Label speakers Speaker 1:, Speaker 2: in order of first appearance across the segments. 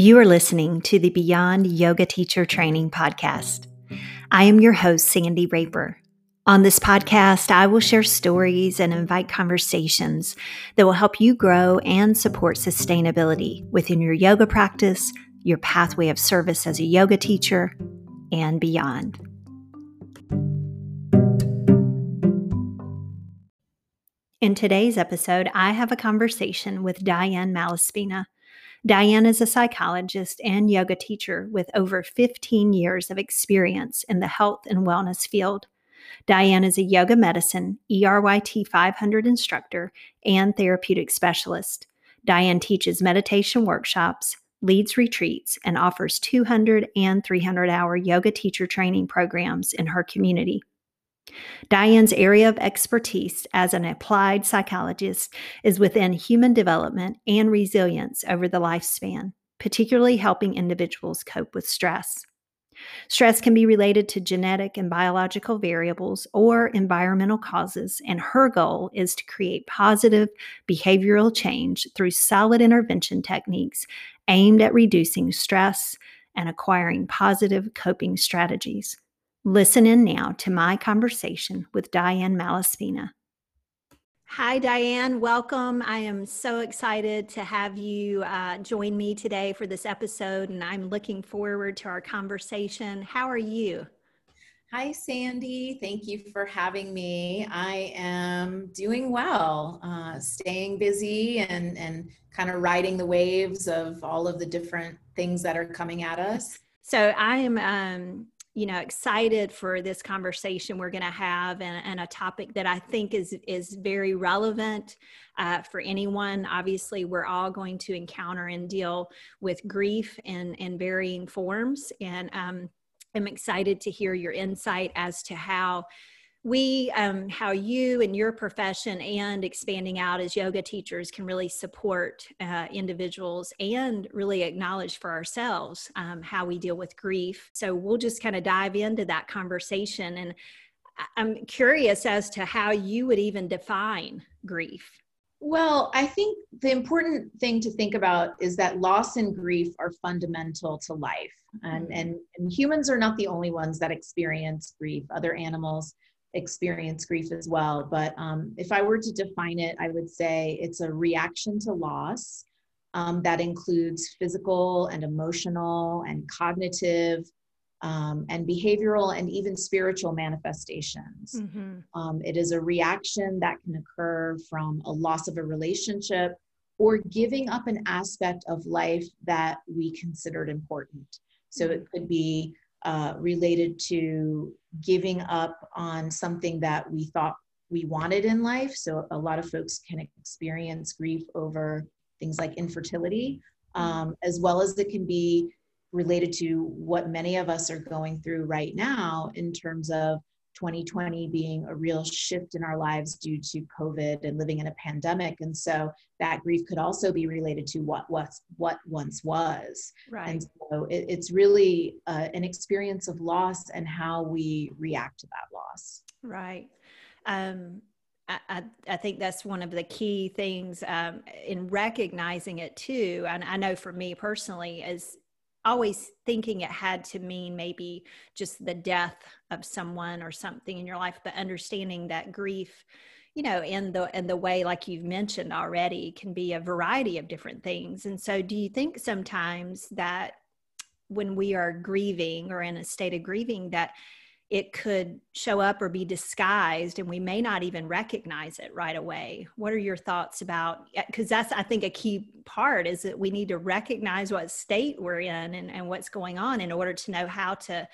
Speaker 1: You are listening to the Beyond Yoga Teacher Training Podcast. I am your host, Sandy Raper. On this podcast, I will share stories and invite conversations that will help you grow and support sustainability within your yoga practice, your pathway of service as a yoga teacher, and beyond. In today's episode, I have a conversation with Diane Malaspina. Diane is a psychologist and yoga teacher with over 15 years of experience in the health and wellness field. Diane is a yoga medicine, ERYT 500 instructor, and therapeutic specialist. Diane teaches meditation workshops, leads retreats, and offers 200 and 300 hour yoga teacher training programs in her community. Diane's area of expertise as an applied psychologist is within human development and resilience over the lifespan, particularly helping individuals cope with stress. Stress can be related to genetic and biological variables or environmental causes, and her goal is to create positive behavioral change through solid intervention techniques aimed at reducing stress and acquiring positive coping strategies. Listen in now to my conversation with Diane Malaspina. Hi, Diane. Welcome. I am so excited to have you uh, join me today for this episode, and I'm looking forward to our conversation. How are you?
Speaker 2: Hi, Sandy. Thank you for having me. I am doing well, uh, staying busy and, and kind of riding the waves of all of the different things that are coming at us.
Speaker 1: So I am um, you know excited for this conversation we're going to have and, and, a topic that i think is is very relevant uh, for anyone. Obviously we're all going to encounter and deal with grief in in varying forms. And um, i'm excited to hear your insight as to how we um, how you and your profession and expanding out as yoga teachers can really support uh, individuals and really acknowledge for ourselves um, how we deal with grief so we'll just kind of dive into that conversation and i'm curious as to how you would even define grief
Speaker 2: well, I think the important thing to think about is that loss and grief are fundamental to life. And, and, and humans are not the only ones that experience grief. Other animals experience grief as well. But um, if I were to define it, I would say it's a reaction to loss um, that includes physical and emotional and cognitive um, and behavioral and even spiritual manifestations. Mm-hmm. Um, it is a reaction that can occur from a loss of a relationship or giving up an aspect of life that we considered important. So it could be uh, related to giving up on something that we thought we wanted in life. So a lot of folks can experience grief over things like infertility, um, as well as it can be related to what many of us are going through right now in terms of 2020 being a real shift in our lives due to COVID and living in a pandemic. And so that grief could also be related to what was what once was.
Speaker 1: Right.
Speaker 2: And so it, it's really uh, an experience of loss and how we react to that loss.
Speaker 1: Right. Um, I, I, think that's one of the key things um, in recognizing it too. And I know for me personally, is always thinking it had to mean maybe just the death of someone or something in your life but understanding that grief you know in the in the way like you've mentioned already can be a variety of different things. And so do you think sometimes that when we are grieving or in a state of grieving that it could show up or be disguised and we may not even recognize it right away. What are your thoughts about because that's i think a key part is that we need to recognize what state we're in and, and what's going on in order to know how to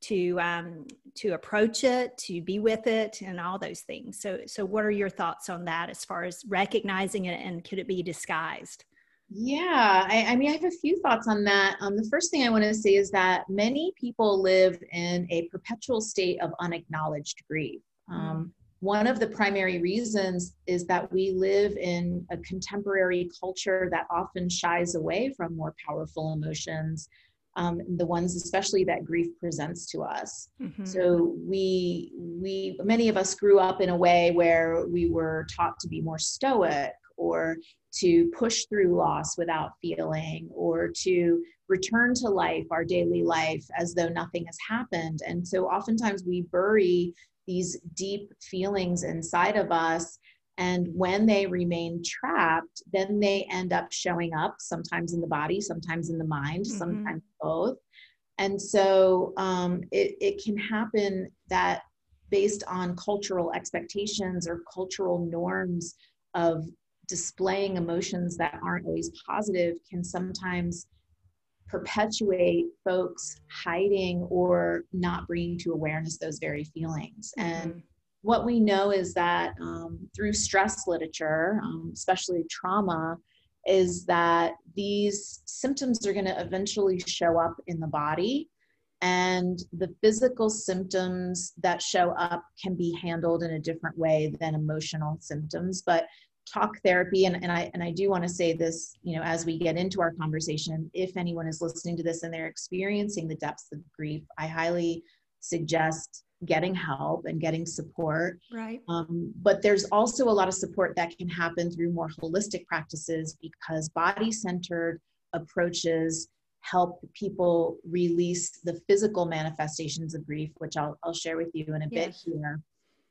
Speaker 1: to um, to approach it to be with it and all those things. So so what are your thoughts on that as far as recognizing it and could it be disguised
Speaker 2: yeah, I, I, mean, I have a few thoughts on that. Um, the first thing I want to say is that many people live in a perpetual state of unacknowledged grief. Um, one of the primary reasons is that we live in a contemporary culture that often shies away from more powerful emotions, um, the ones especially that grief presents to us. Mm-hmm. So we we many of us grew up in a way where we were taught to be more stoic or to push through loss without feeling or to return to life, our daily life, as though nothing has happened. And so oftentimes we bury these deep feelings inside of us. And when they remain trapped, then they end up showing up sometimes in the body, sometimes in the mind, mm-hmm. sometimes both. And so um, it, it can happen that based on cultural expectations or cultural norms of displaying emotions that aren't always positive can sometimes perpetuate folks hiding or not bringing to awareness those very feelings. Mm-hmm. And what we know is that um, through stress literature, um, especially trauma, is that these symptoms are going to eventually show up in the body and the physical symptoms that show up can be handled in a different way than emotional symptoms but talk therapy and, and i and i do want to say this you know as we get into our conversation if anyone is listening to this and they're experiencing the depths of grief i highly suggest getting help and getting support
Speaker 1: right
Speaker 2: um, but there's also a lot of support that can happen through more holistic practices because body centered approaches help people release the physical manifestations of grief, which I'll, I'll share with you in a yes. bit here.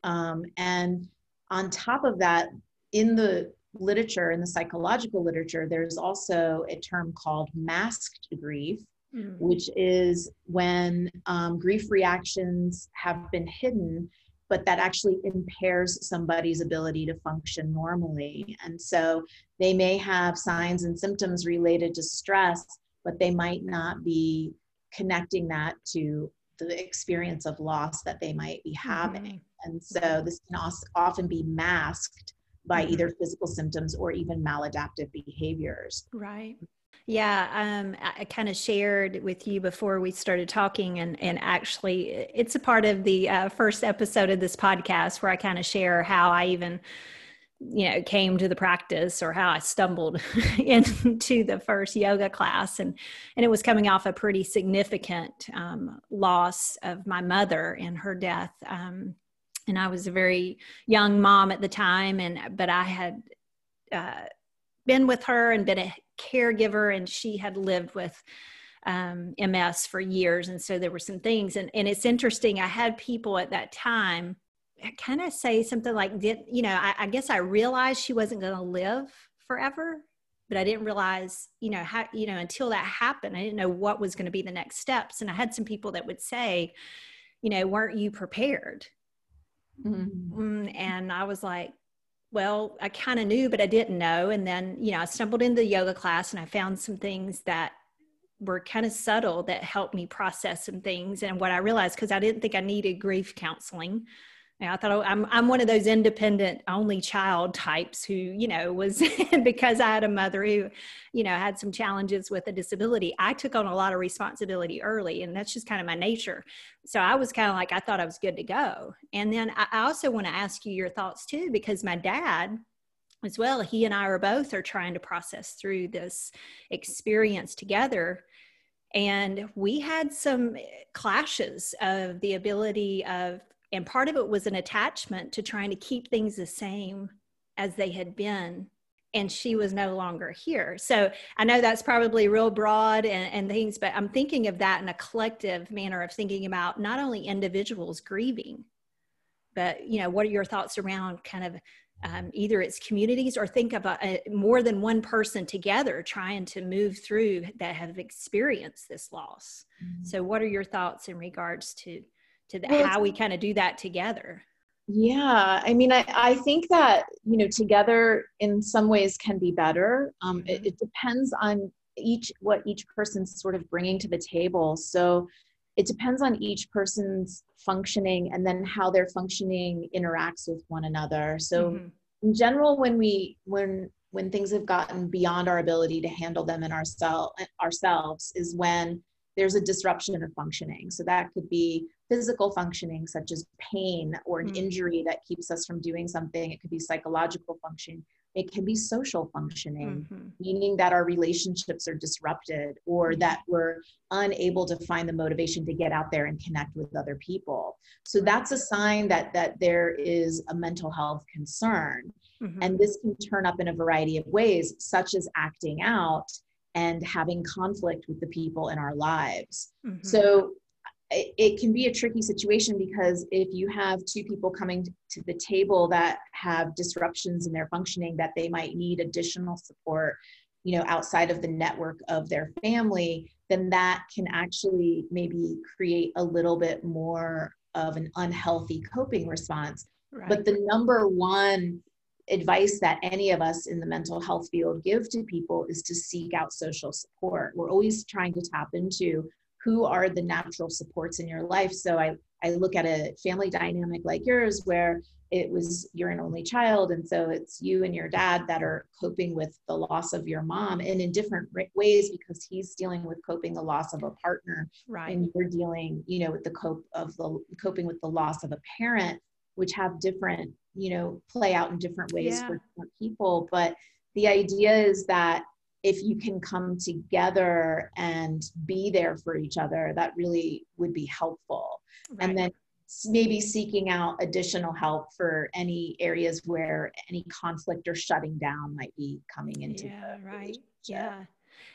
Speaker 2: Um, and on top of that, in the literature, in the psychological literature, there's also a term called masked grief, mm. which is when um, grief reactions have been hidden, but that actually impairs somebody's ability to function normally. And so they may have signs and symptoms related to stress, but they might not be connecting that to the experience of loss that they might be having. Mm-hmm. And so this can also often be masked by mm-hmm. either physical symptoms or even maladaptive behaviors.
Speaker 1: Right. Yeah, um, I kind of shared with you before we started talking, and and actually, it's a part of the uh, first episode of this podcast where I kind of share how I even you know came to the practice or how i stumbled into the first yoga class and and it was coming off a pretty significant um, loss of my mother and her death um, and i was a very young mom at the time and but i had uh, been with her and been a caregiver and she had lived with um, ms for years and so there were some things and, and it's interesting i had people at that time kind of say something like, "Did you know?" I, I guess I realized she wasn't going to live forever, but I didn't realize, you know, how you know until that happened, I didn't know what was going to be the next steps. And I had some people that would say, you know, weren't you prepared? Mm-hmm. Mm, and I was like, well, I kind of knew, but I didn't know. And then, you know, I stumbled into the yoga class and I found some things that were kind of subtle that helped me process some things. And what I realized, because I didn't think I needed grief counseling, I thought I'm I'm one of those independent only child types who you know was because I had a mother who you know had some challenges with a disability. I took on a lot of responsibility early, and that's just kind of my nature. So I was kind of like I thought I was good to go. And then I also want to ask you your thoughts too, because my dad as well he and i are both are trying to process through this experience together and we had some clashes of the ability of and part of it was an attachment to trying to keep things the same as they had been and she was no longer here so i know that's probably real broad and, and, things but i'm thinking of that in a collective manner of thinking about not only individuals grieving but you know what are your thoughts around kind of um, either it's communities or think of a, a, more than one person together trying to move through that have experienced this loss mm-hmm. so what are your thoughts in regards to to the, well, how we kind of do that together
Speaker 2: yeah i mean I, I think that you know together in some ways can be better um, it, mm-hmm. it depends on each what each person's sort of bringing to the table so it depends on each person's functioning and then how their functioning interacts with one another so mm-hmm. in general when we when when things have gotten beyond our ability to handle them in ourselves ourselves is when there's a disruption of functioning so that could be physical functioning such as pain or an mm. injury that keeps us from doing something it could be psychological functioning it can be social functioning mm-hmm. meaning that our relationships are disrupted or mm-hmm. that we're unable to find the motivation to get out there and connect with other people so that's a sign that that there is a mental health concern Mm-hmm. And this can turn up in a variety of ways, such as acting out and having conflict with the people in our lives. Mm-hmm. So it, it, can be a tricky situation because if you have two people coming to the table that have disruptions in their functioning that they might need additional support you know outside of the network of their family then that can actually maybe create a little bit more of an unhealthy coping response right. but the number one advice that any of us in the mental health field give to people is to seek out social support. We're always trying to tap into who are the natural supports in your life. So I, I look at a family dynamic like yours where it was you're an only child and so it's you and your dad that are coping with the loss of your mom and in different ways because he's dealing with coping the loss of a partner
Speaker 1: right
Speaker 2: and you're dealing you know with the cope of the coping with the loss of a parent which have different you know play out in different ways yeah. for different people. But the idea is that if you can come together and be there for each other that really would be helpful. Right. and then maybe seeking out additional help for any areas where any conflict or shutting down might be coming into
Speaker 1: yeah right. Yeah.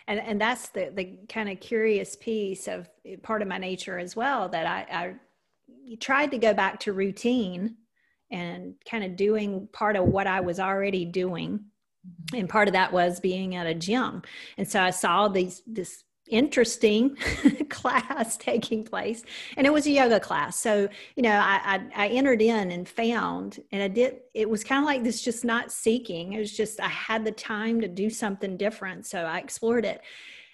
Speaker 1: And and that's the the kind of curious piece of eh, part of my nature as well that i i tried to go back to routine and kind of doing part of what I was already doing. Mm-hmm. And part of that was being at a gym. And so I saw these this interesting class taking place and it was a yoga class so you know I, I, I entered in and found and i did it was kind of like this just not seeking it was just i had the time to do something different so i explored it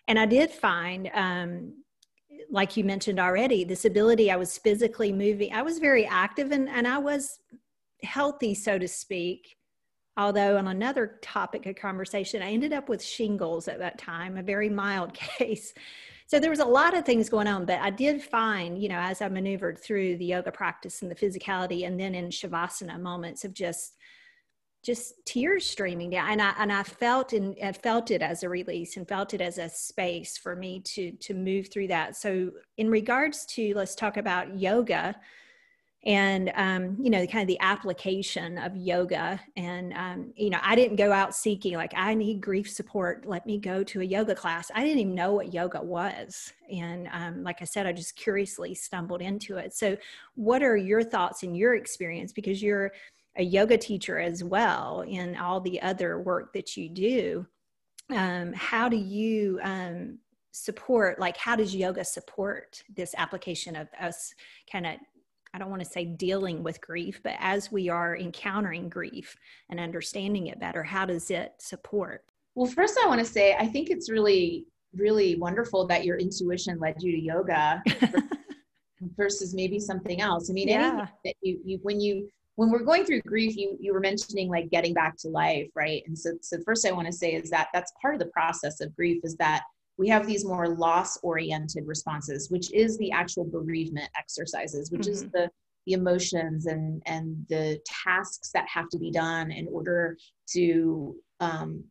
Speaker 1: and i did find um, like you mentioned already this ability i was physically moving i was very active and, and i was healthy, so to speak. Although, on another topic of conversation, I ended up with shingles at that time, a very mild case. So there was a lot of things going on, but I did find, you know, as I maneuvered through the yoga practice and the physicality, and then in shavasana, moments of just just tears streaming down. And i and i felt and I felt it as a release and felt it as a space for me to to move through that. So in regards to let's talk about yoga and um, you know kind of the application of yoga. And um, you know i didn't go out seeking like i need grief support. Let me go to a yoga class. I didn't even know what yoga was. And um, like i said i just curiously stumbled into it. So what are your thoughts and your experience? Because you're a yoga teacher as well in all the other work that you do um, how do you um, support like how does yoga support this application of us kind of I don't want to say dealing with grief, but as we are encountering grief and understanding it better, how does it support?
Speaker 2: Well, first, I want to say I think it's really, really wonderful that your intuition led you to yoga versus maybe something else. I mean, yeah. that you, you, when you, when we're going through grief, you, you were mentioning like getting back to life, right? And so, so first I want to say is that that's part of the process of grief is that we have these more loss oriented responses which is the actual bereavement exercises which mm-hmm. is the the emotions and and the tasks that have to be done in order to um,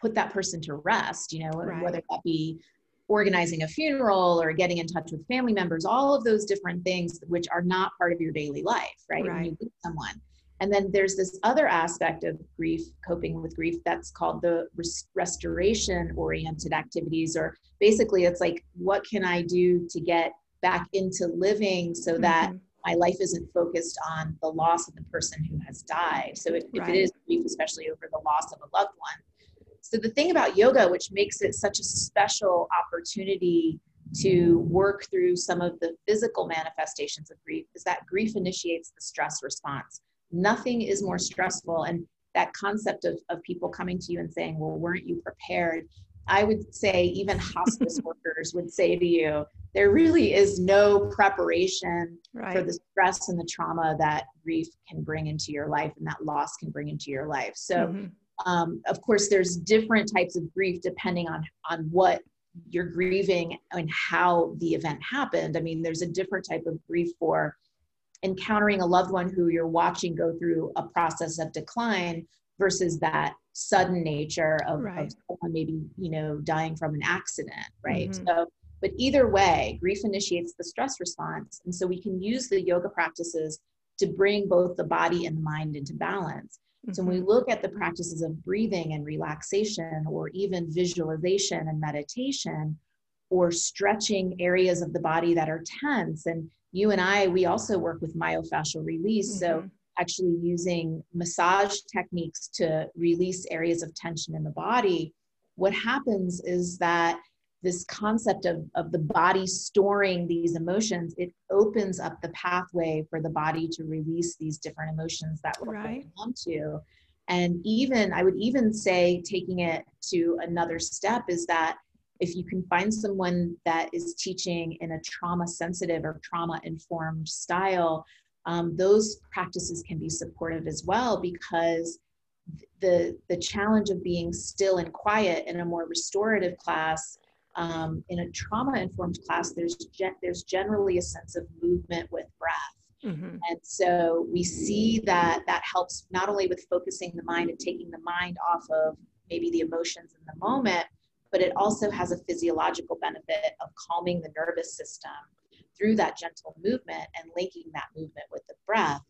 Speaker 2: put that person to rest you know right. whether that be organizing a funeral or getting in touch with family members all of those different things which are not part of your daily life right, right. when you lose someone and then there's this other aspect of grief, coping with grief, that's called the res- restoration oriented activities, or basically it's like, what can I do to get back into living so that mm-hmm. my life isn't focused on the loss of the person who has died? So if, right. if it is grief, especially over the loss of a loved one. So the thing about yoga, which makes it such a special opportunity to work through some of the physical manifestations of grief, is that grief initiates the stress response nothing is more stressful and that concept of, of people coming to you and saying well weren't you prepared i would say even hospice workers would say to you there really is no preparation right. for the stress and the trauma that grief can bring into your life and that loss can bring into your life so mm-hmm. Um, of course there's different types of grief depending on on what you're grieving and how the event happened i mean there's a different type of grief for encountering a loved one who you're watching go through a process of decline versus that sudden nature of, right. of someone maybe you know dying from an accident right mm-hmm. so but either way grief initiates the stress response and so we can use the yoga practices to bring both the body and the mind into balance. So when we mm-hmm. look at the practices of breathing and relaxation, or even visualization and meditation, or stretching areas of the body that are tense, and you and I, we also work with myofascial release. Mm-hmm. So actually using massage techniques to release areas of tension in the body, what happens is that this concept of, of the body storing these emotions, it opens up the pathway for the body to release these different emotions that we're right. onto. And even, I would even say, taking it to another step is that if you can find someone that is teaching in a trauma sensitive or trauma informed style, um, those practices can be supportive as well because the the challenge of being still and quiet in a more restorative class um, in a trauma informed class there's there's generally a sense of movement with breath mm-hmm. and so we see that that helps not only with focusing the mind and taking the mind off of maybe the emotions in the moment but it also has a physiological benefit of calming the nervous system through that gentle movement and linking that movement with the breath.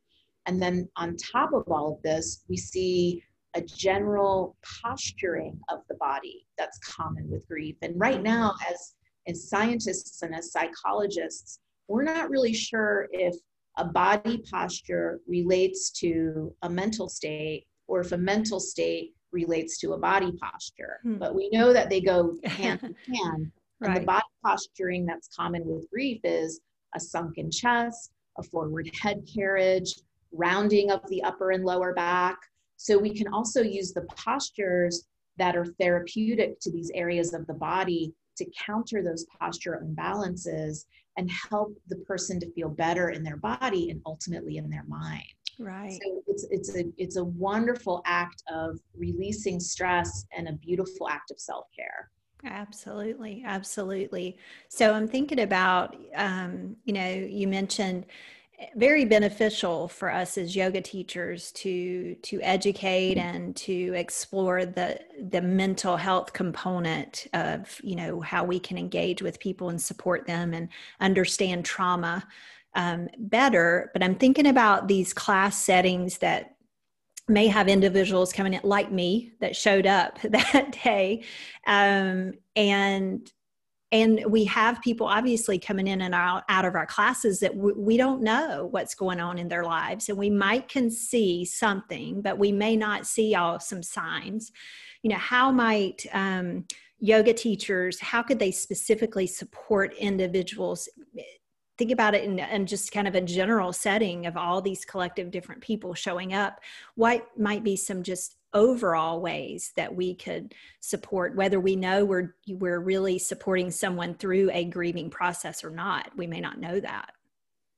Speaker 2: And then on top of all of this, we see a general posturing of the body that's common with grief. And right now, as, as scientists and as psychologists, we're not really sure if a body posture relates to a mental state or if a mental state relates to a body posture. Hmm. But we know that they go hand in hand. And right. the body posturing that's common with grief is a sunken chest, a forward head carriage, rounding of the upper and lower back. So we can also use the postures that are therapeutic to these areas of the body to counter those posture imbalances and help the person to feel better in their body and ultimately in their mind.
Speaker 1: Right.
Speaker 2: So it's it's a it's a wonderful act of releasing stress and a beautiful act of self-care.
Speaker 1: Absolutely, absolutely. So I'm thinking about, um, you know, you mentioned very beneficial for us as yoga teachers to to educate and to explore the the mental health component of you know how we can engage with people and support them and understand trauma um, better. But I'm thinking about these class settings that may have individuals coming in like me that showed up that day um, and and we have people obviously coming in and out, out of our classes that w- we don't know what's going on in their lives. And we might can see something but we may not see all some signs. You know how might um, yoga teachers how could they specifically support individuals? Think about it in, in, just kind of a general setting of all these collective different people showing up. What might be some just overall ways that we could support whether we know we're we're really supporting someone through a grieving process or not we may not know that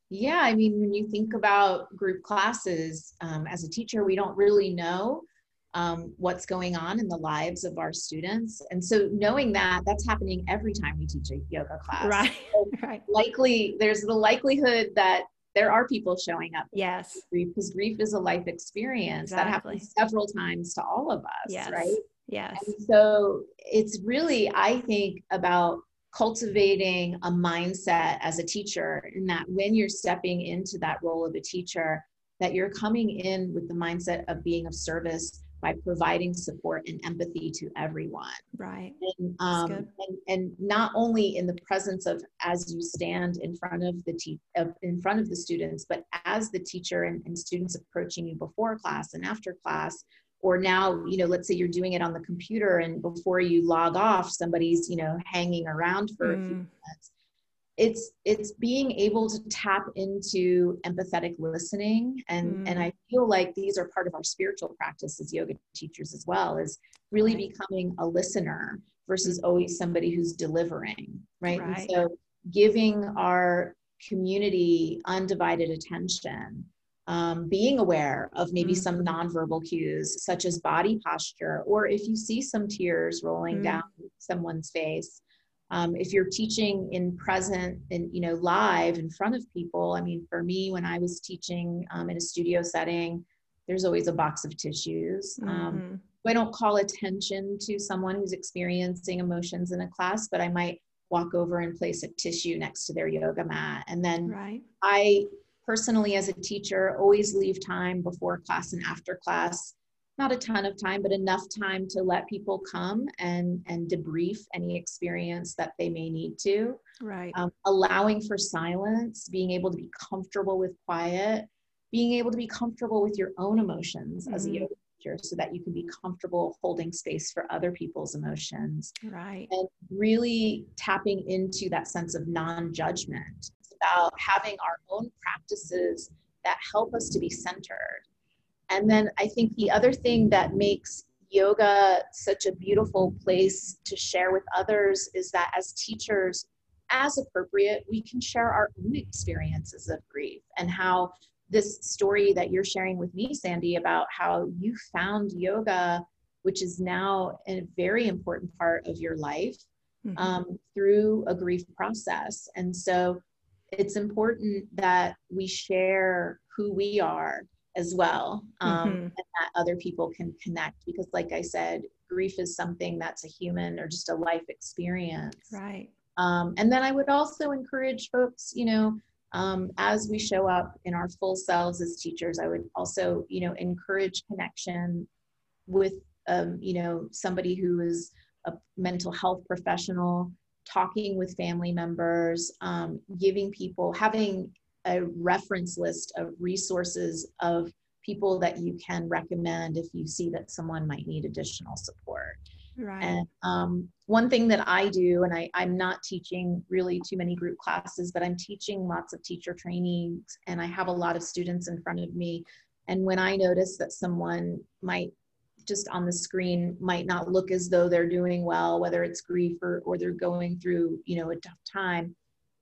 Speaker 2: yeah i mean when you think about group classes um, as a teacher we don't really know um, what's going on in the lives of our students. And so knowing that that's happening every time we teach a yoga class.
Speaker 1: Right.
Speaker 2: So
Speaker 1: right.
Speaker 2: Likely there's the likelihood that there are people showing up.
Speaker 1: Yes.
Speaker 2: Grief because grief is a life experience exactly. that happens several times to all of us.
Speaker 1: Yes.
Speaker 2: Right.
Speaker 1: Yes.
Speaker 2: And so it's really, I think, about cultivating a mindset as a teacher in that when you're stepping into that role of a teacher, that you're coming in with the mindset of being of service by providing support and empathy to everyone.
Speaker 1: Right.
Speaker 2: And, um, and, and not only in the presence of as you stand in front of the te- of, in front of the students, but as the teacher and, and students approaching you before class and after class, or now you know let's say you're doing it on the computer and before you log off somebody's you know hanging around for mm. a few mm. minutes it's it's being able to tap into empathetic listening and mm. and i feel like these are part of our spiritual practice as yoga teachers as well is really right. becoming a listener versus always somebody who's delivering right, right. and so giving our community undivided attention um, being aware of maybe mm. some nonverbal cues such as body posture or if you see some tears rolling mm. down someone's face um, if you're teaching in present and you know live in front of people i mean for me when i was teaching um, in a studio setting there's always a box of tissues um, mm-hmm. i don't call attention to someone who's experiencing emotions in a class but i might walk over and place a tissue next to their yoga mat and then
Speaker 1: right.
Speaker 2: i personally as a teacher always leave time before class and after class not a ton of time, but enough time to let people come and and debrief any experience that they may need to.
Speaker 1: Right.
Speaker 2: Um, allowing for silence, being able to be comfortable with quiet, being able to be comfortable with your own emotions mm-hmm. as a mm-hmm. yoga teacher, so that you can be comfortable holding space for other people's emotions.
Speaker 1: Right.
Speaker 2: And really tapping into that sense of non-judgment. It's about having our own practices that help us to be centered and then I think the other thing that makes yoga such a beautiful place to share with others is that as teachers, as appropriate, we can share our own experiences of grief and how this story that you're sharing with me, Sandy, about how you found yoga, which is now a very important part of your life, mm-hmm. um, through a grief process. And so it's important that we share who we are as well um, mm-hmm. and that other people can connect because like i said grief is something that's a human or just a life experience
Speaker 1: right
Speaker 2: um, and then i would also encourage folks you know um, as we show up in our full selves as teachers i would also you know encourage connection with um, you know somebody who is a mental health professional talking with family members um, giving people having a reference list of resources of people that you can recommend if you see that someone might need additional support.
Speaker 1: Right.
Speaker 2: And um, one thing that I do, and I, I'm not teaching really too many group classes, but I'm teaching lots of teacher trainings, and I have a lot of students in front of me. And when I notice that someone might just on the screen might not look as though they're doing well, whether it's grief or, or they're going through, you know, a tough time,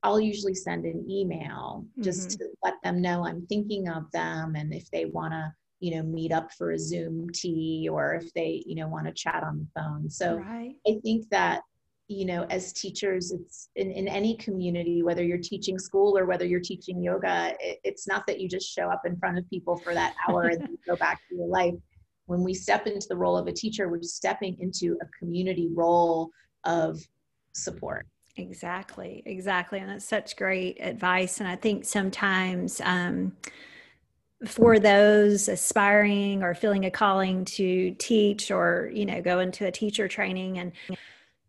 Speaker 2: I'll usually send an email just mm-hmm. to let them know I'm thinking of them and if they want to, you know, meet up for a Zoom tea or if they, you know, want to chat on the phone. So
Speaker 1: right.
Speaker 2: I think that, you know, as teachers, it's in, in any community, whether you're teaching school or whether you're teaching yoga, it, it's not that you just show up in front of people for that hour and then go back to your life. When we step into the role of a teacher, we're stepping into a community role of support.
Speaker 1: Exactly, exactly. And that's such great advice. And I think sometimes um, for those aspiring or feeling a calling to teach or, you know, go into a teacher training and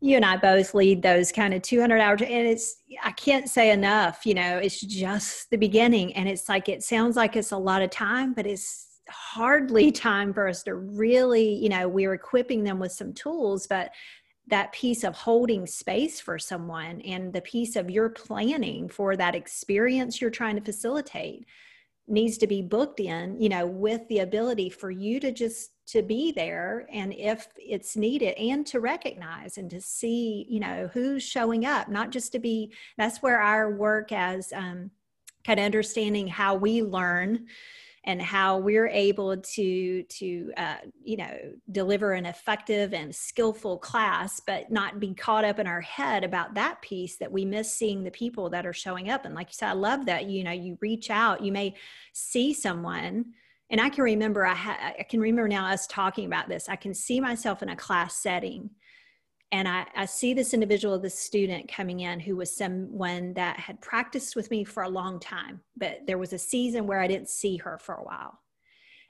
Speaker 1: you and I both lead those kind of 200 hours and it's I can't say enough, you know, it's just the beginning and it's like it sounds like it's a lot of time, but it's hardly time for us to really, you know, we're equipping them with some tools, but that piece of holding space for someone and the piece of your planning for that experience you're trying to facilitate needs to be booked in you know with the ability for you to just to be there and if it's needed and to recognize and to see you know who's showing up not just to be that's where our work as um, kind of understanding how we learn and how we're able to to uh, you know deliver an effective and skillful class but not be caught up in our head about that piece that we miss seeing the people that are showing up. And like you said i love that you know you reach out you may see someone and i can remember i, ha- I can remember now us talking about this i can see myself in a class setting and I, I, see this individual, this student coming in who was someone that had practiced with me for a long time, but there was a season where I didn't see her for a while.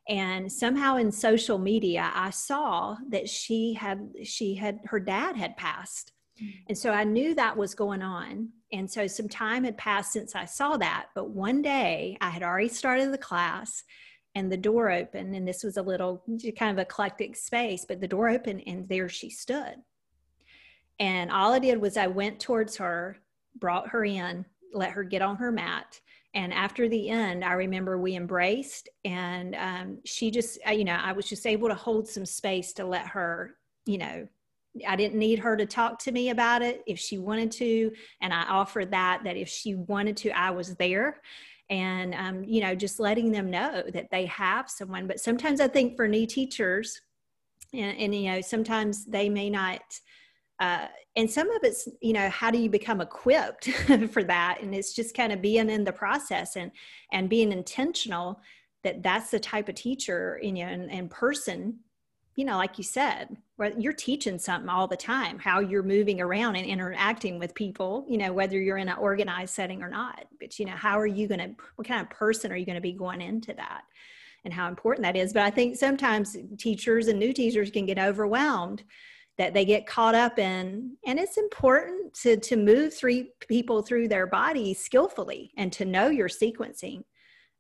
Speaker 1: And somehow in social media, I saw that she had, she had, her dad had passed. Mm. And so I knew that was going on. And so some time had passed since I saw that. But one day I had already started the class and the door opened. And this was a little kind of eclectic space, but the door opened and there she stood and all I did was I went towards her, brought her in, let her get on her mat. And after the end, I remember we embraced, and um, she just, uh, you know, I was just able to hold some space to let her, you know, I didn't need her to talk to me about it if she wanted to. And I offered that, that if she wanted to, I was there. And, um, you know, just letting them know that they have someone. But sometimes I think for new teachers, and, and you know, sometimes they may not uh, and some of it's you know how do you become equipped for that? And it's just kind of being in the process and and being intentional that that's the type of teacher you know and, and person you know like you said where you're teaching something all the time how you're moving around and interacting with people you know whether you're in an organized setting or not. But you know how are you going to what kind of person are you going to be going into that and how important that is? But i think sometimes teachers and new teachers can get overwhelmed that they get caught up in and it's important to to move three people through their body skillfully and to know your sequencing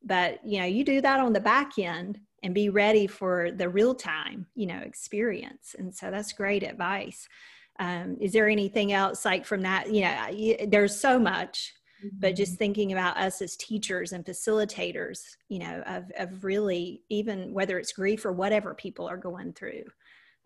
Speaker 1: but you know you do that on the back end and be ready for the real time you know experience and so that's great advice um, is there anything else like from that you know you, there's so much mm-hmm. but just mm-hmm. thinking about us as teachers and facilitators you know of, of really even whether it's grief or whatever people are going through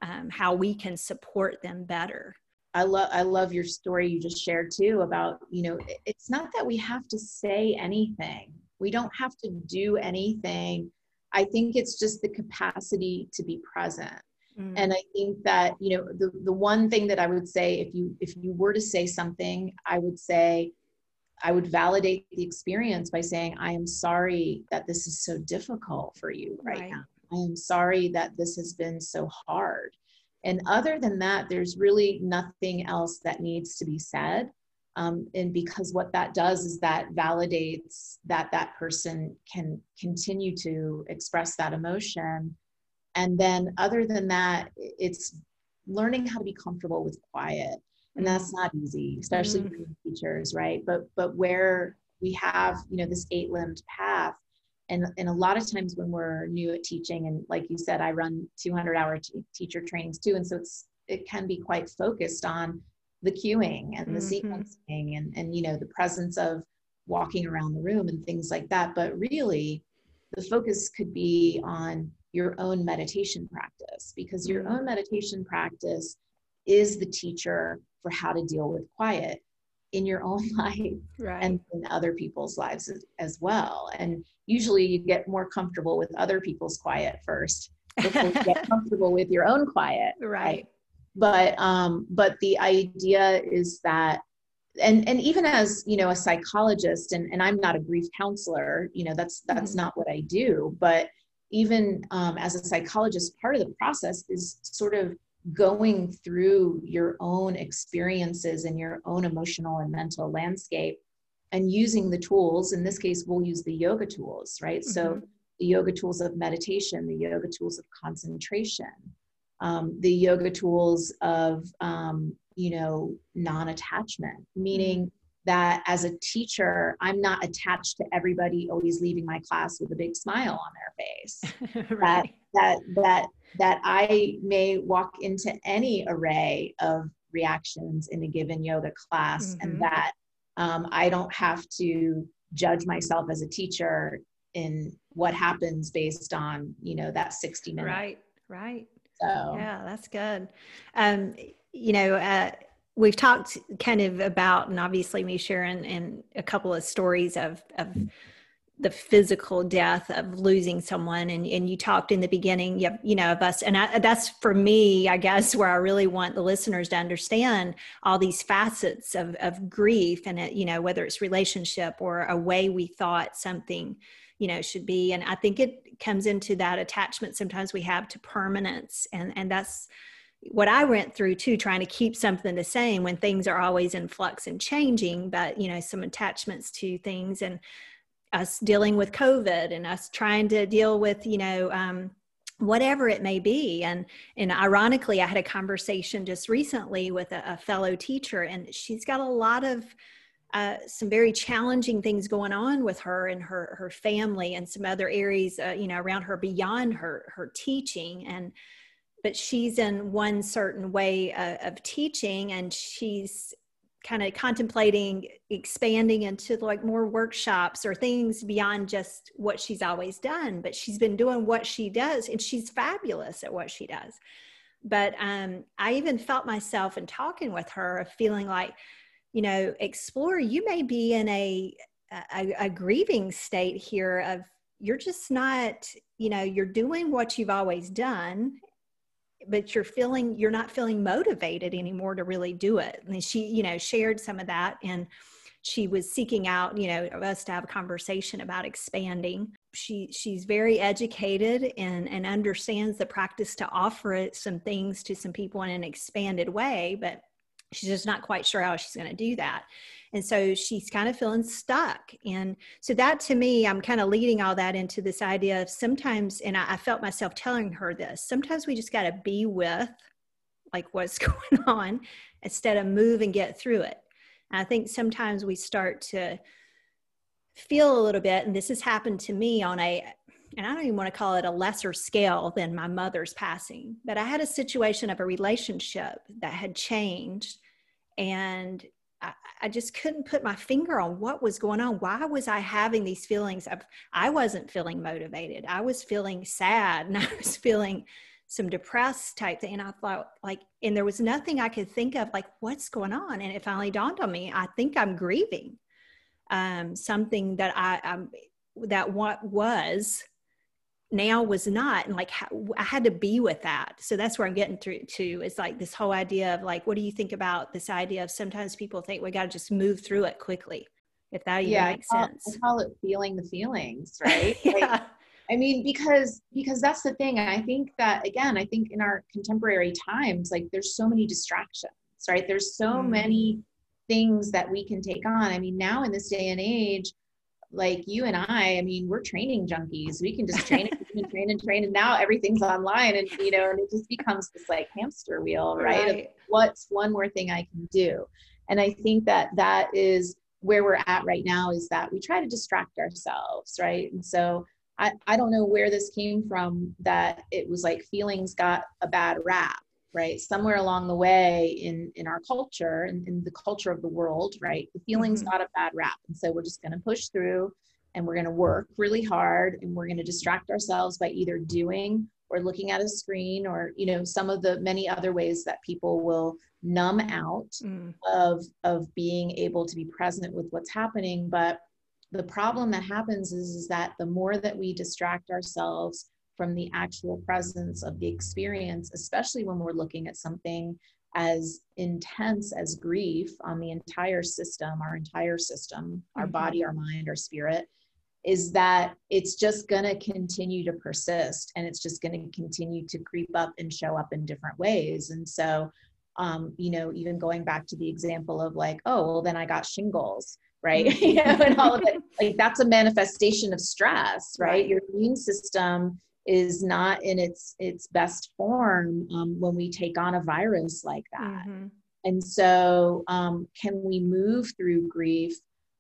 Speaker 1: um, how we can support them better.
Speaker 2: I love I love your story you just shared too about you know it's not that we have to say anything. We don't have to do anything. I think it's just the capacity to be present. Mm. and I think that you know the the one thing that I would say if you if you were to say something I would say I would validate the experience by saying I am sorry that this is so difficult for you right, right. now I am sorry that this has been so hard. And other than that, there's really nothing else that needs to be said. Um, and because what that does is that validates that that person can continue to express that emotion. And then, other than that, it's learning how to be comfortable with quiet. And that's not easy, especially mm-hmm. for teachers, right? But but where we have you know this eight-limbed path and, and a lot of times when we're new at teaching and like you said i run 200 hour t- teacher trainings too and so it's it can be quite focused on the cueing and the mm-hmm. sequencing and and you know the presence of walking around the room and things like that but really the focus could be on your own meditation practice because your mm-hmm. own meditation practice is the teacher for how to deal with quiet in your own life right. and in other people's lives as, as, well. And usually you get more comfortable with other people's quiet first before you get comfortable with your own quiet.
Speaker 1: Right. right.
Speaker 2: But um, but the idea is that and and even as you know a psychologist and, and i'm not a grief counselor you know that's that's mm-hmm. not what i do but even um, as a psychologist part of the process is sort of going through your own experiences and your own emotional and mental landscape and using the tools in this case we'll use the yoga tools right mm-hmm. so the yoga tools of meditation the yoga tools of concentration um, the yoga tools of um, you know non-attachment meaning mm-hmm. that as a teacher i'm not attached to everybody always leaving my class with a big smile on their face right. that that that that I may walk into any array of reactions in a given yoga class mm-hmm. and that um, I don't have to judge myself as a teacher in what happens based on, you know, that 60 minutes.
Speaker 1: Right, right. So, yeah, that's good. Um, you know, uh, we've talked kind of about, and obviously me sharing and a couple of stories of, of, the physical death of losing someone and, and you talked in the beginning you, you know of us and I, that's for me i guess where i really want the listeners to understand all these facets of, of grief and it, you know whether it's relationship or a way we thought something you know should be and i think it comes into that attachment sometimes we have to permanence and and that's what I went through too, trying to keep something the same when things are always in flux and changing, but you know, some attachments to things. And us dealing with COVID and us trying to deal with, you know, um, whatever it may be. And and ironically, I had a conversation just recently with a, a fellow teacher, and she's got a lot of uh, some very challenging things going on with her and her her family and some other areas, uh, you know, around her beyond her her teaching and. But she's in one certain way uh, of teaching, and she's kind of contemplating expanding into like more workshops or things beyond just what she's always done but she's been doing what she does and she's fabulous at what she does. But um, i even felt myself in talking with her feeling like you know explore you may be in a, a, a grieving state here of you're just not you know you're doing what you've always done but you're feeling you're not feeling motivated anymore to really do it. And she you know shared some of that and she was seeking out you know us to have a conversation about expanding. She she's very educated and and understands the practice to offer it some things to some people in an expanded way but she's just not quite sure how she's going to do that. And so she's kind of feeling stuck. And so that to me i'm kind of leading all that into this idea of sometimes and i, I felt myself telling her this sometimes we just got to be with like what's going on instead of move and get through it. And i think sometimes we start to feel a little bit and this has happened to me on a and I don't even want to call it a lesser scale than my mother's passing, but I had a situation of a relationship that had changed and I, I, just couldn't put my finger on what was going on. Why was I having these feelings of I wasn't feeling motivated. I was feeling sad and I was feeling some depressed type thing. And I thought like, and there was nothing I could think of like, what's going on? And it finally dawned on me, I think I'm grieving um, something that I, um, that what was now was not and like i had to be with that. So that's where i'm getting through to it's like this whole idea of like what do you think about this idea of sometimes people think we got to just move through it quickly if that even yeah, makes
Speaker 2: I
Speaker 1: call, sense.
Speaker 2: I call it feeling the feelings right? Yeah. Like, i mean because because that's the thing i think that again i think in our contemporary times like there's so many distractions right? There's so mm. many things that we can take on. I mean now in this day and age like you and I, I mean, we're training junkies. We can just train and train and train. And now everything's online and, you know, and it just becomes this like hamster wheel, right? right. What's one more thing I can do? And I think that that is where we're at right now is that we try to distract ourselves, right? And so I, I don't know where this came from that it was like feelings got a bad rap right somewhere along the way in in our culture and in the culture of the world right the feeling's mm-hmm. not a bad rap and so we're just going to push through and we're going to work really hard and we're going to distract ourselves by either doing or looking at a screen or you know some of the many other ways that people will numb out mm. of of being able to be present with what's happening but the problem that happens is, is that the more that we distract ourselves from the actual presence of the experience, especially when we're looking at something as intense as grief on the entire system, our entire system, our mm-hmm. body, our mind, our spirit, is that it's just going to continue to persist and it's just going to continue to creep up and show up in different ways. And so, um, you know, even going back to the example of like, oh, well, then I got shingles right mm-hmm. you know and all of it like that's a manifestation of stress right? right. your immune system is not in its its best form um, when we take on a virus like that mm-hmm. and so um, can we move through grief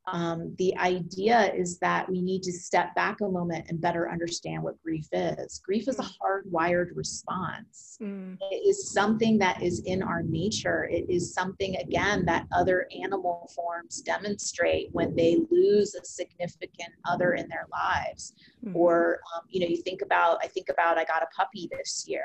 Speaker 2: um, the idea is that we need to step back a moment and better understand what grief is. Grief is a mm. hardwired response. Mm. It is something that is in our nature. It is something, again, that other animal forms demonstrate when they lose a significant other in their lives. Mm. Or, um, you know, you think about, I think about, I got a puppy this year.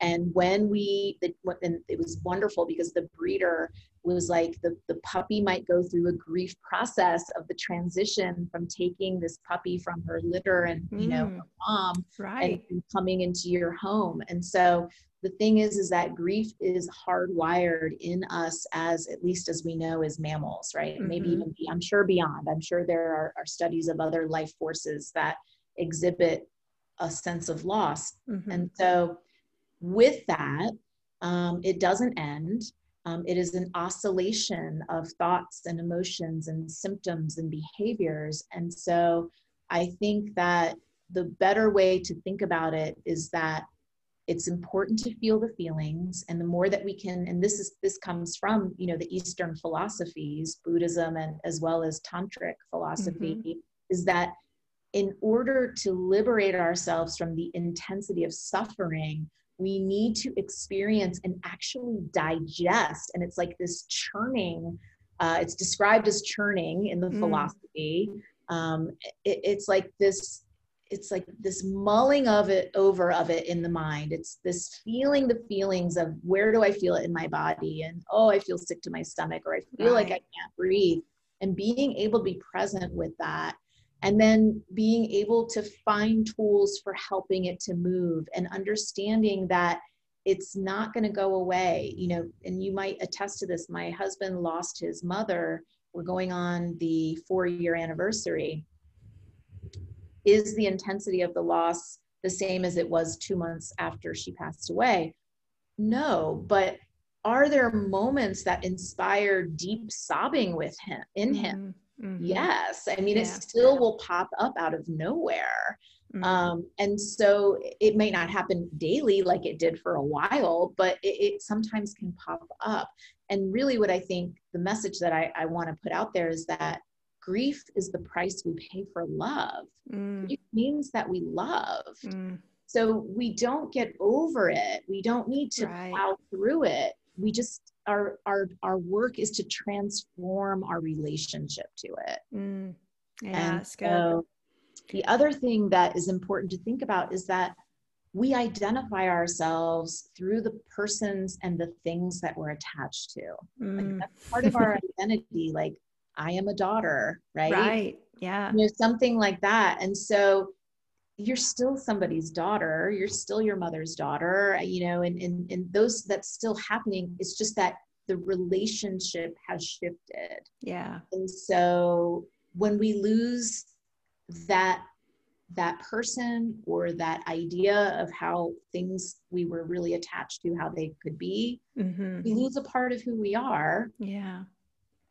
Speaker 2: And when we, the, and it was wonderful because the breeder was like the, the puppy might go through a grief process of the transition from taking this puppy from her litter and you know mm. mom right. and, and coming into your home and so the thing is is that grief is hardwired in us as at least as we know as mammals right mm-hmm. maybe even i'm sure beyond i'm sure there are, are, studies of other life forces that exhibit a sense of loss mm-hmm. and so with that um, it doesn't end um, it is an oscillation of thoughts and emotions and symptoms and behaviors. And so I think that the better way to think about it is that it's important to feel the feelings and the more that we can and this is this comes from you know the eastern philosophies buddhism and as well as tantric philosophy mm-hmm. is that in order to liberate ourselves from the intensity of suffering we need to experience and actually digest. And it's like this churning, uh, it's described as churning in the mm. philosophy. Um, it, it's like this it's like this mulling of it over of it in the mind it's this feeling the feelings of where do i feel it in my body and oh i feel sick to my stomach or i feel right. like i can't breathe and being able to be present with that and then being able to find tools for helping it to move and understanding that it's not going to go away you know and you might attest to this my husband lost his mother. We're going on the four year anniversary. Is the intensity of the loss the same as it was two months after she passed away? No but are there moments that inspire deep sobbing with him in him mm-hmm. Mm-hmm. yes i mean yeah. it still will pop up out of nowhere mm-hmm. um, and so it may not happen daily like it did for a while but it, it sometimes can pop up and really what i think the message that i, I want to put out there is that grief is the price we pay for love mm. it means that we love mm. so we don't get over it we don't need to right. plow through it we just our our our work is to transform our relationship to it. Mm. yeah and so the other thing that is important to think about is that we identify ourselves through the persons and the things that we're attached to. Mm. like that's part of our identity like i am a daughter right?
Speaker 1: Right yeah.
Speaker 2: You know something like that. And so you're still somebody's daughter you're still your mother's daughter you know and, and and those that's still happening it's just that the relationship has shifted.
Speaker 1: Yeah.
Speaker 2: And so when we lose that that person or that idea of how things we were really attached to how they could be mm-hmm. we lose a part of who we are.
Speaker 1: Yeah.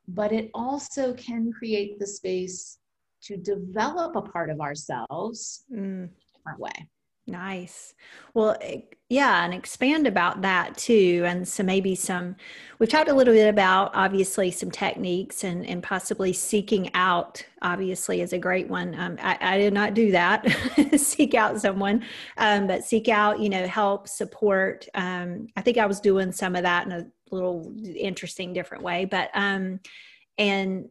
Speaker 2: But it also can create the space to develop a part of ourselves mm. different way.
Speaker 1: Nice. Well, yeah, and expand about that too. And so maybe some, we've talked a little bit about obviously some techniques and, and possibly seeking out, obviously, is a great one. Um, I, I, did not do that, seek out someone, um, but seek out, you know, help, support. Um, I think I was doing some of that in a little interesting, different way. But, um, and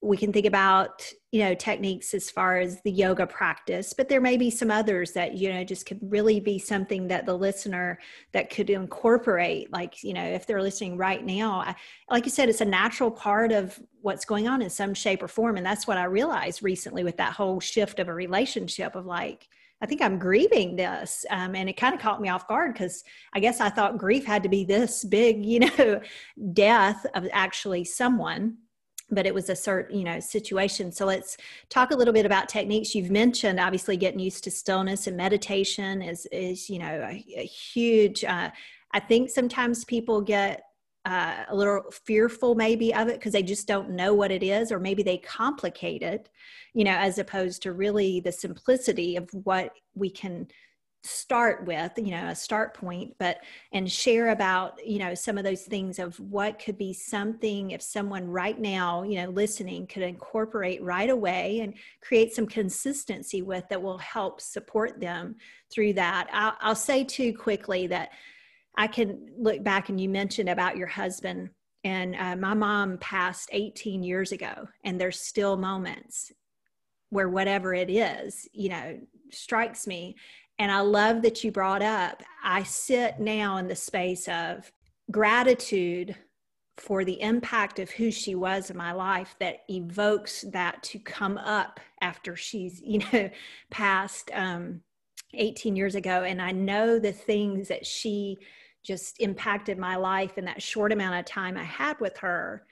Speaker 1: we can think about you know techniques as far as the yoga practice but there may be some others that you know just could really be something that the listener that could incorporate like you know if they're listening right now I, like you said it's a natural part of what's going on in some shape or form and that's what i realized recently with that whole shift of a relationship of like I think I'm grieving this. Um, and it kind of caught me off guard because I guess I thought grief had to be this big, you know, death of actually someone but it was a certain you know situation. So let's talk a little bit about techniques. You've mentioned obviously getting used to stillness and meditation is is you know a, a huge uh, i think sometimes people get uh, a little fearful maybe of it because they just don't know what it is or maybe they complicate it you know as opposed to really the simplicity of what we can start with you know a start point but and share about you know some of those things of what could be something if someone right now you know listening could incorporate right away and create some consistency with that will help support them through that. I'll, I'll say too quickly that i can look back and you mentioned about your husband and uh, my mom passed 18 years ago and there's still moments where whatever it is you know strikes me and I love that you brought up, I sit now in the space of gratitude for the impact of who she was in my life that evokes that to come up after she's, you know, passed um, 18 years ago. And I know the things that she just impacted my life in that short amount of time I had with her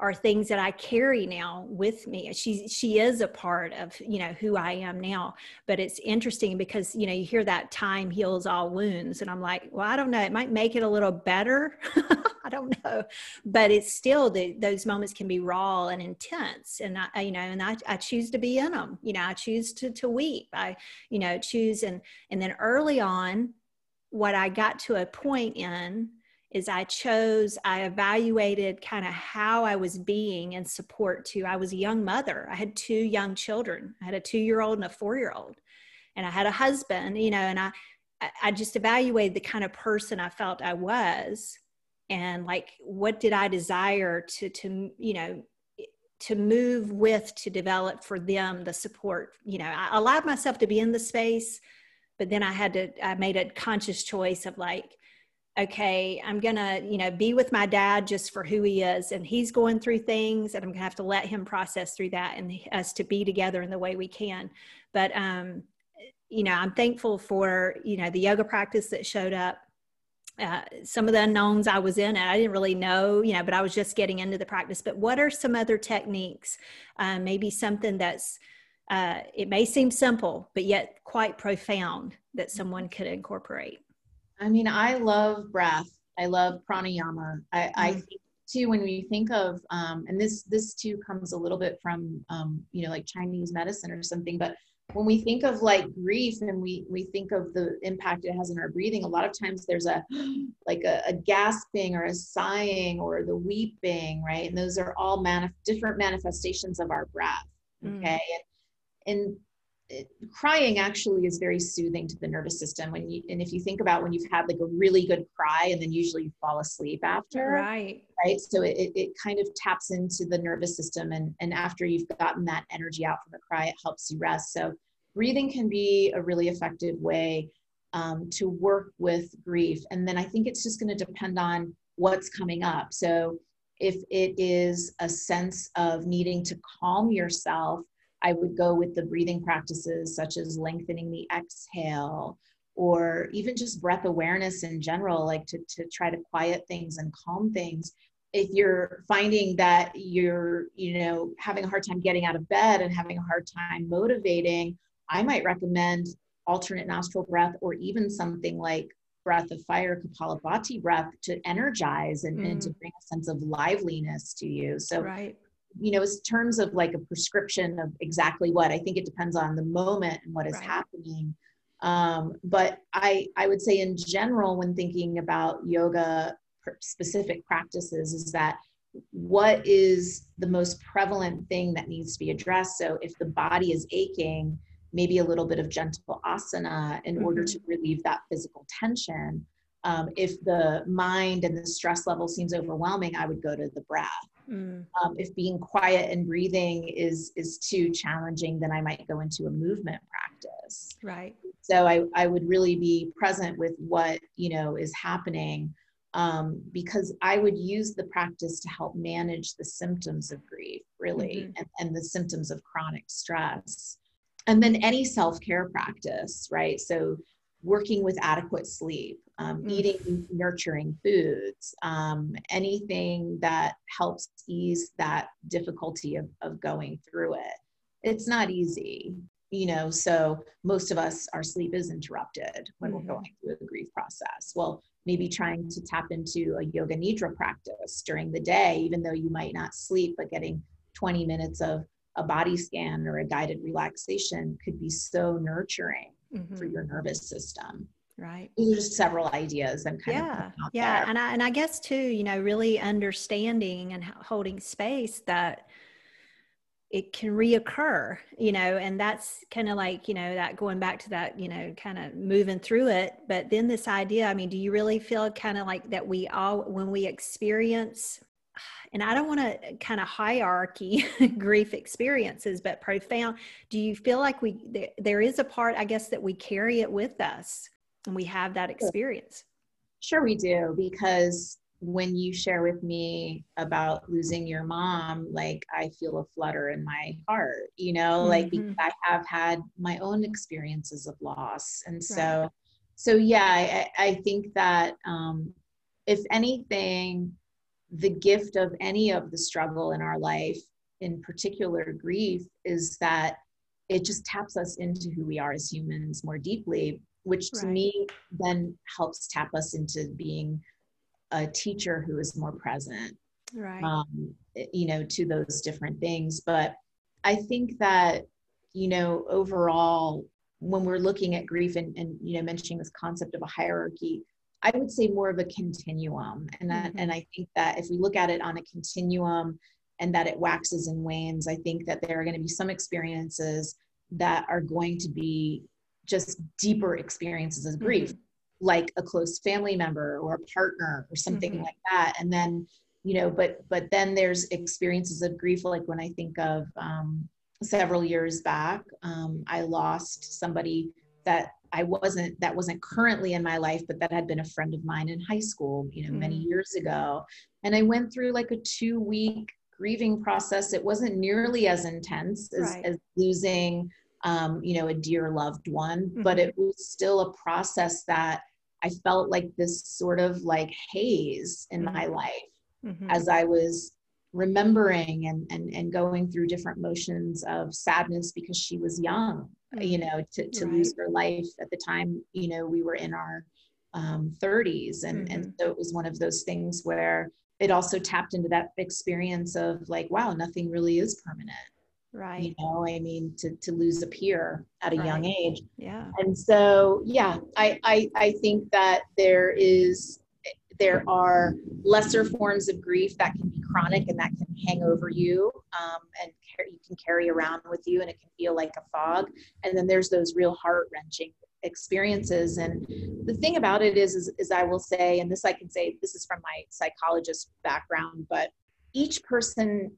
Speaker 1: are things that I carry now with me. She she is a part of you know who I am now. But it's interesting because you know you hear that time heals all wounds, and I'm like, well, I don't know. It might make it a little better. I don't know, but it's still the, those moments can be raw and intense, and I you know, and I, I choose to be in them. You know, I choose to to weep. I you know choose and and then early on, what I got to a point in is I chose, I evaluated kind of how I was being in support to. I was a young mother. I had two young children. I had a two year old and a four year old. And I had a husband, you know, and I, I just evaluated the kind of person I felt I was and like what did I desire to to you know to move with to develop for them the support you know I allowed myself to be in the space but then I had to I made a conscious choice of like okay, I'm gonna, you know, be with my dad just for who he is, and he's going through things, and I'm gonna have to let him process through that, and us to be together in the way we can. But, um, you know, I'm thankful for you know the yoga practice that showed up. Uh, some of the unknowns I was in, and I didn't really know, you know, but I was just getting into the practice. But what are some other techniques? Um, maybe something that's uh, it may seem simple, but yet quite profound that someone could incorporate.
Speaker 2: I mean, I love breath. I love pranayama. I. I think too when we think of um, and this this too comes a little bit from um, you know like Chinese medicine or something, but when we think of like grief and we we think of the impact it has on our breathing a lot of times there's a like a, a gasping or a sighing or the weeping right and those are all manif- different manifestations of our breath mm. okay mm. and, and it, crying actually is very soothing to the nervous system when you and if you think about when you've had like a really good cry and then usually you fall asleep after
Speaker 1: right.
Speaker 2: right? So it, it kind of taps into the nervous system and and after you've gotten that energy out from the cry it helps you rest. So breathing can be a really effective way um, to work with grief. And then i think it's just going to depend on what's coming up. So if it is a sense of needing to calm yourself I would go with the breathing practices such as lengthening the exhale or even just breath awareness in general, like to, to try to quiet things and calm things. If you're finding that you're, you know, having a hard time getting out of bed and having a hard time motivating, I might recommend alternate nostril breath or even something like breath of fire, Kapalabhati breath to energize and, mm. and to mm. bring a sense of liveliness to you. So
Speaker 1: right
Speaker 2: you know, in terms of like a prescription of exactly what, I think it depends on the moment and what is right. happening. Um, but I, I would say in general, when thinking about yoga specific practices, is that what is the most prevalent thing that needs to be addressed? So if the body is aching, maybe a little bit of gentle asana in mm-hmm. order to relieve that physical tension. Um, if the mind and the stress level seems overwhelming, I would go to the breath. Mm. Um, if being quiet and breathing is is too challenging, then I might go into a movement practice.
Speaker 1: Right.
Speaker 2: So I, I would really be present with what you know is happening um, because I would use the practice to help manage the symptoms of grief, really, mm-hmm. and, and the symptoms of chronic stress. And then any self care practice, right? So working with adequate sleep, um, mm. eating nurturing foods, um, anything that helps ease that difficulty of, of going through it. It's not easy, you know, so most of us, our sleep is interrupted when mm-hmm. we're going through the grief process. Well, maybe trying to tap into a yoga nidra practice during the day, even though you might not sleep, but getting 20 minutes of a body scan or a guided relaxation could be so nurturing mm-hmm. for your nervous system
Speaker 1: right
Speaker 2: these are just several ideas i'm kind
Speaker 1: yeah of yeah there. and i and i guess too you know really understanding and holding space that it can reoccur you know and that's kind of like you know that going back to that you know kind of moving through it but then this idea i mean do you really feel kind of like that we all when we experience and I don't want to kind of hierarchy grief experiences, but profound. Do you feel like we there, there is a part, I guess, that we carry it with us and we have that experience?
Speaker 2: Sure, we do because when you share with me about losing your mom, like I feel a flutter in my heart, you know, mm-hmm. like because I have had my own experiences of loss. And so, right. so yeah, I, I think that um, if anything, the gift of any of the struggle in our life, in particular grief, is that it just taps us into who we are as humans more deeply, which to right. me then helps tap us into being a teacher who is more present.
Speaker 1: Right.
Speaker 2: Um, you know, to those different things. But I think that, you know, overall, when we're looking at grief and, and you know, mentioning this concept of a hierarchy, I would say more of a continuum. And that, mm-hmm. and I think that if we look at it on a continuum and that it waxes and wanes, I think that there are going to be some experiences that are going to be just deeper experiences of grief, mm-hmm. like a close family member or a partner or something mm-hmm. like that. And then, you know, but but then there's experiences of grief, like when I think of um, several years back, um, I lost somebody that I wasn't that wasn't currently in my life, but that had been a friend of mine in high school, you know, mm. many years ago. And I went through like a two week grieving process. It wasn't nearly as intense as, right. as losing, um, you know, a dear loved one, mm-hmm. but it was still a process that I felt like this sort of like haze in mm-hmm. my life mm-hmm. as I was remembering and, and and going through different motions of sadness because she was young you mm. know to, to right. lose her life at the time you know we were in our um, 30s and mm-hmm. and so it was one of those things where it also tapped into that experience of like wow nothing really is permanent
Speaker 1: right.
Speaker 2: You know i mean to to lose a peer at a right. young age.
Speaker 1: Yeah.
Speaker 2: And so yeah I, I i think that there is there are lesser forms of grief that can be chronic and that can hang over you um, and you can carry around with you and it can feel like a fog. And then there's those real heart wrenching experiences. And the thing about it is, is is i will say and this i can say this is from my psychologist background but each person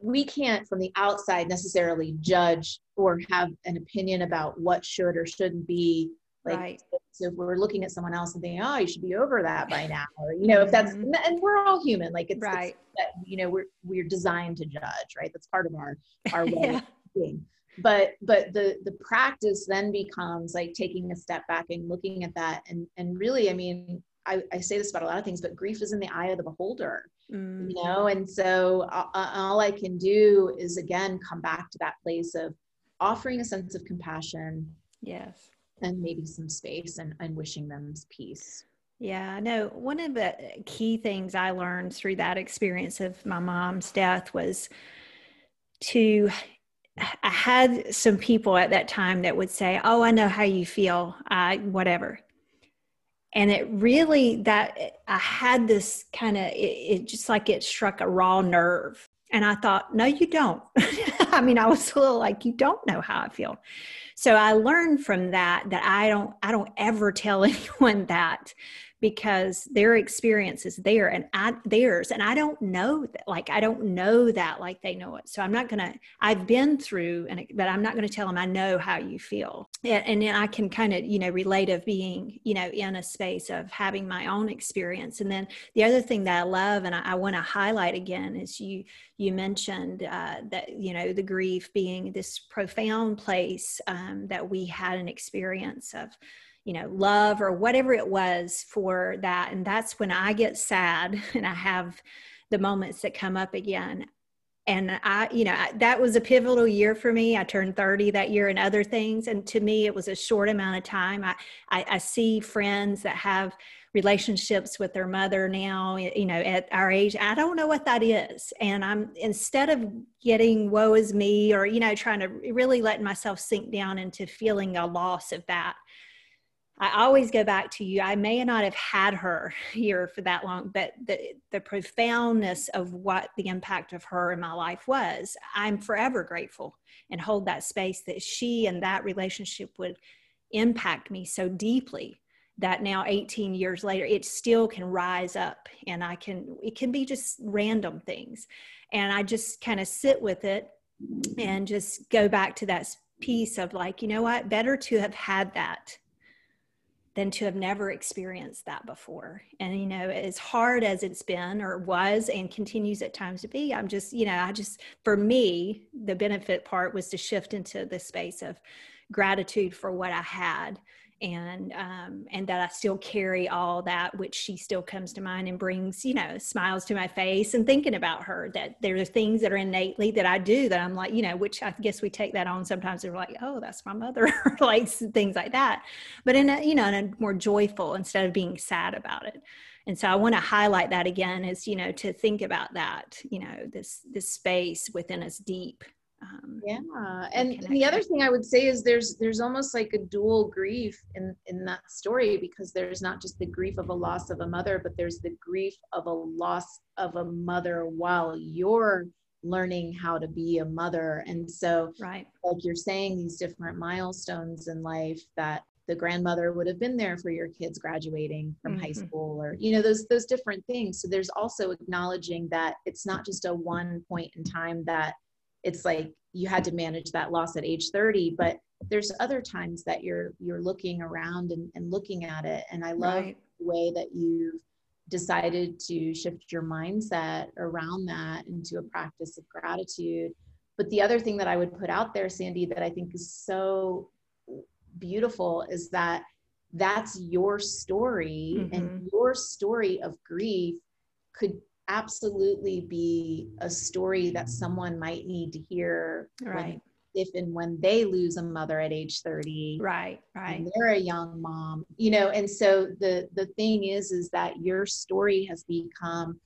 Speaker 2: we can't from the outside necessarily judge or have an opinion about what should or shouldn't be like right. so if we're looking at someone else and thinking oh you should be over that by now or you know if that's mm-hmm. and we're all human like it's, right. It's that, you know we're we're designed to judge right that's part of our our way yeah. of being but but the the practice then becomes like taking a step back and looking at that and and really i mean I, I say this about a lot of things but grief is in the eye of the beholder mm. you know and so uh, uh, all i can do is again come back to that place of offering a sense of compassion
Speaker 1: yes
Speaker 2: and maybe some space and, and wishing them peace
Speaker 1: yeah, I know. One of the key things I learned through that experience of my mom's death was to I had some people at that time that would say, "Oh, I know how you feel. I whatever." And it really that I had this kind of it, it, just like it struck a raw nerve, and I thought, "No, you don't." I mean, I was a little like, "You don't know how I feel." So I learned from that that I don't I don't ever tell anyone that because their experience is there and I, theirs and i don't know that like i don't know that like they know it. So i'm not gonna i've been through and but i'm not gonna tell them i know how you feel. And, and then i can kind of you know relate of being you know in a space of having my own experience. And then the other thing that i love and i, I want to highlight again is you you mentioned uh, that you know the grief being this profound place um, that we had an experience of you know, love or whatever it was for that. And that's when I get sad and I have the moments that come up again. And I, you know, that was a pivotal year for me. I turned 30 that year and other things. And to me, it was a short amount of time. I, I, I see friends that have relationships with their mother now, you know, at our age. I don't know what that is. And I'm, instead of getting woe is me or, you know, trying to really let myself sink down into feeling a loss of that, I always go back to you. I may not have had her here for that long, but the, the profoundness of what the impact of her in my life was, I'm forever grateful and hold that space that she and that relationship would impact me so deeply that now 18 years later it still can rise up and i can it can be just random things and i just kind of sit with it and just go back to that piece of like you know what better to have had that than to have never experienced that before. And, you know, as hard as it's been or was and continues at times to be, I'm just, you know, I just, for me, the benefit part was to shift into the space of gratitude for what I had and um, and that I still carry all that, which she still comes to mind and brings, you know, smiles to my face and thinking about her. That there are things that are innately that I do that I'm like, you know, which I guess we take that on sometimes. We're like, oh, that's my mother, like things like that, but in a you know, in a more joyful instead of being sad about it. And so I want to highlight that again, is you know, to think about that, you know, this this space within us deep
Speaker 2: um, yeah and, and the other thing i would say is there's there's almost like a dual grief in in that story because there's not just the grief of a loss of a mother but there's the grief of a loss of a mother while you're learning how to be a mother. And so
Speaker 1: right.
Speaker 2: like you're saying these different milestones in life that the grandmother would have been there for your kids graduating from mm-hmm. high school or you know those those different things. So there's also acknowledging that it's not just a one point in time that it's like you had to manage that loss at age 30 but there's other times that you're you're looking around and, and looking at it and i love right. the way that you've decided to shift your mindset around that into a practice of gratitude but the other thing that i would put out there sandy that i think is so beautiful is that that's your story mm-hmm. and your story of grief could absolutely be a story that someone might need to hear
Speaker 1: right.
Speaker 2: if and when they lose a mother at age 30
Speaker 1: right right.
Speaker 2: They're a young mom you know and so the the thing is is that your story has become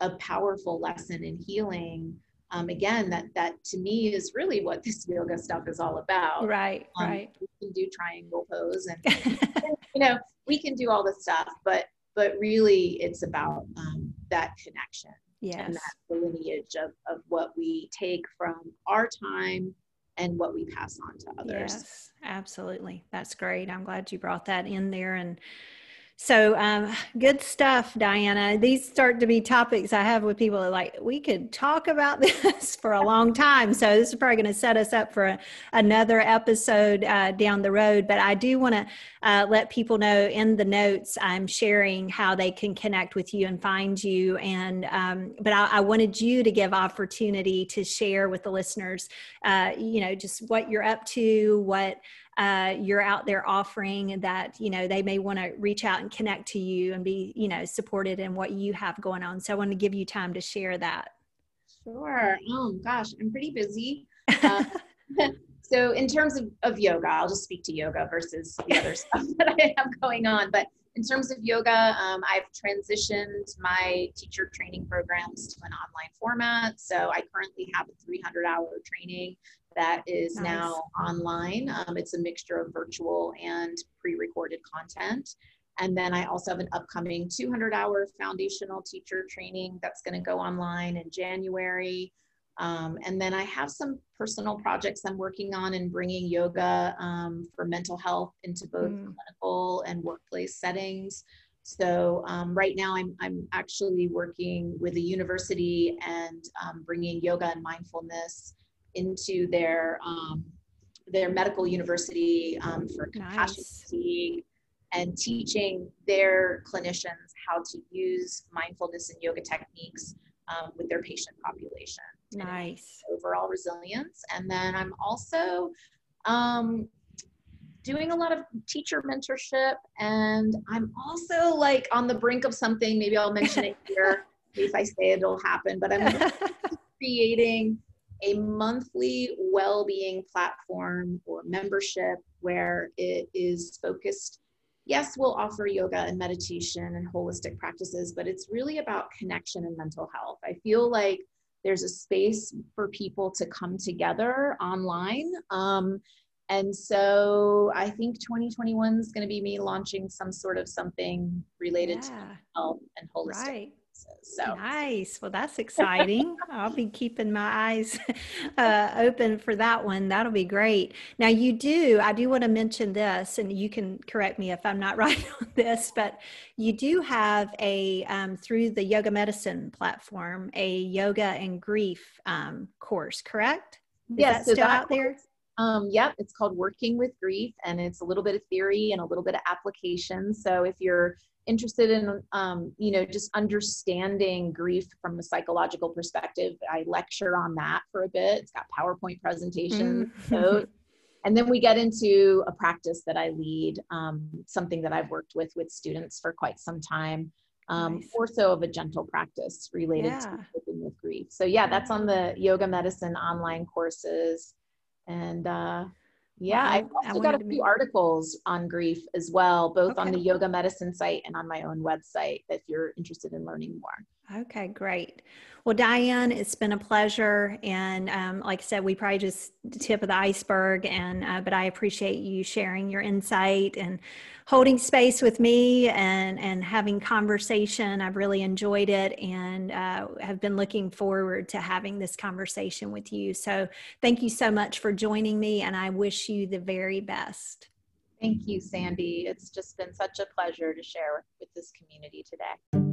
Speaker 2: a powerful lesson in healing. Um, again that that to me is really what this yoga stuff is all about.
Speaker 1: Right
Speaker 2: um,
Speaker 1: right.
Speaker 2: we can do triangle pose and you know we can do all this stuff but but really it's about um, that connection
Speaker 1: yes.
Speaker 2: and that lineage of, of what we take from our time and what we pass on to others.
Speaker 1: Yes, absolutely. That's great. I'm glad you brought that in there. And so um, good stuff, Diana. These start to be topics I have with people like, we could talk about this for a long time. So this is probably going to set us up for a, another episode uh, down the road. But I do want to uh, let people know in the notes I'm sharing how they can connect with you and find you. And um, but I, I, wanted you to give opportunity to share with the listeners, uh, you know, just what you're up to, what uh, you're out there offering that you know they may want to reach out and connect to you and be you know supported in what you have going on. So i want to give you time to share that.
Speaker 2: Sure. Oh gosh i'm pretty busy. Uh, so in terms of, of yoga i'll just speak to yoga versus the other stuff that i have going on. But in terms of yoga um, i've transitioned my teacher training programs to an online format. So i currently have a 300 hour training that is nice. now online. Um, it's a mixture of virtual and pre recorded content. And then I also have an upcoming 200 hour foundational teacher training that's going to go online in January. Um, and then I have some personal projects I'm working on in bringing yoga um, for mental health into both mm. clinical and workplace settings. So um, right now, I'm I'm actually working with a university and um, bringing yoga and mindfulness into their um, their medical university um, for compassion nice. and teaching their clinicians how to use mindfulness and yoga techniques um, with their patient population.
Speaker 1: Nice.
Speaker 2: Overall resilience. And then I'm also um, doing a lot of teacher mentorship. And I'm also like on the brink of something. Maybe I'll mention it here. if I say it, it'll happen. But I'm creating a monthly well-being platform or membership where it is focused yes we'll offer yoga and meditation and holistic practices but it's really about connection and mental health i feel like there's a space for people to come together online um, and so i think 2021 is going to be me launching some sort of something related yeah. to health and holistic
Speaker 1: right so nice. Well, that's exciting. I'll be keeping my eyes uh, open for that one. That'll be great. Now, you do, I do want to mention this, and you can correct me if I'm not right on this, but you do have a, um, through the yoga medicine platform, a yoga and grief um, course, correct?
Speaker 2: Is yes. so still out there? Um, yep, it's called Working with Grief, and it's a little bit of theory and a little bit of application. So if you're interested in um, you know just understanding grief from a psychological perspective i lecture on that for a bit it's got powerpoint presentations mm. and then we get into a practice that i lead um, something that i've worked with with students for quite some time um, nice. more so of a gentle practice related yeah. to coping with grief so yeah that's on the yoga medicine online courses and uh, yeah, I've also got a few articles on grief as well, both okay. on the yoga medicine site and on my own website if you're interested in learning more.
Speaker 1: Okay, great. Well, Diane, it's been a pleasure, and um, like I said, we probably just tip of the iceberg. And uh, but I appreciate you sharing your insight and holding space with me and and having conversation. I've really enjoyed it, and uh, have been looking forward to having this conversation with you. So, thank you so much for joining me, and I wish you the very best.
Speaker 2: Thank you, Sandy. It's just been such a pleasure to share with this community today.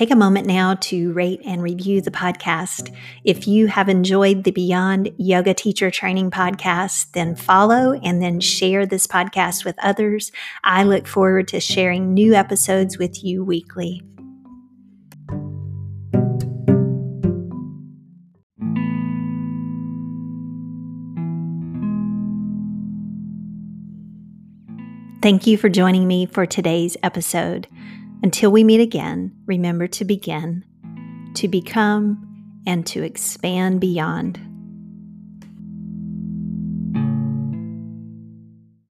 Speaker 1: Take a moment now to rate and review the podcast. If you have enjoyed the Beyond Yoga Teacher Training podcast, then follow and then share this podcast with others. I look forward to sharing new episodes with you weekly. Thank you for joining me for today's episode. Until we meet again, remember to begin, to become, and to expand beyond.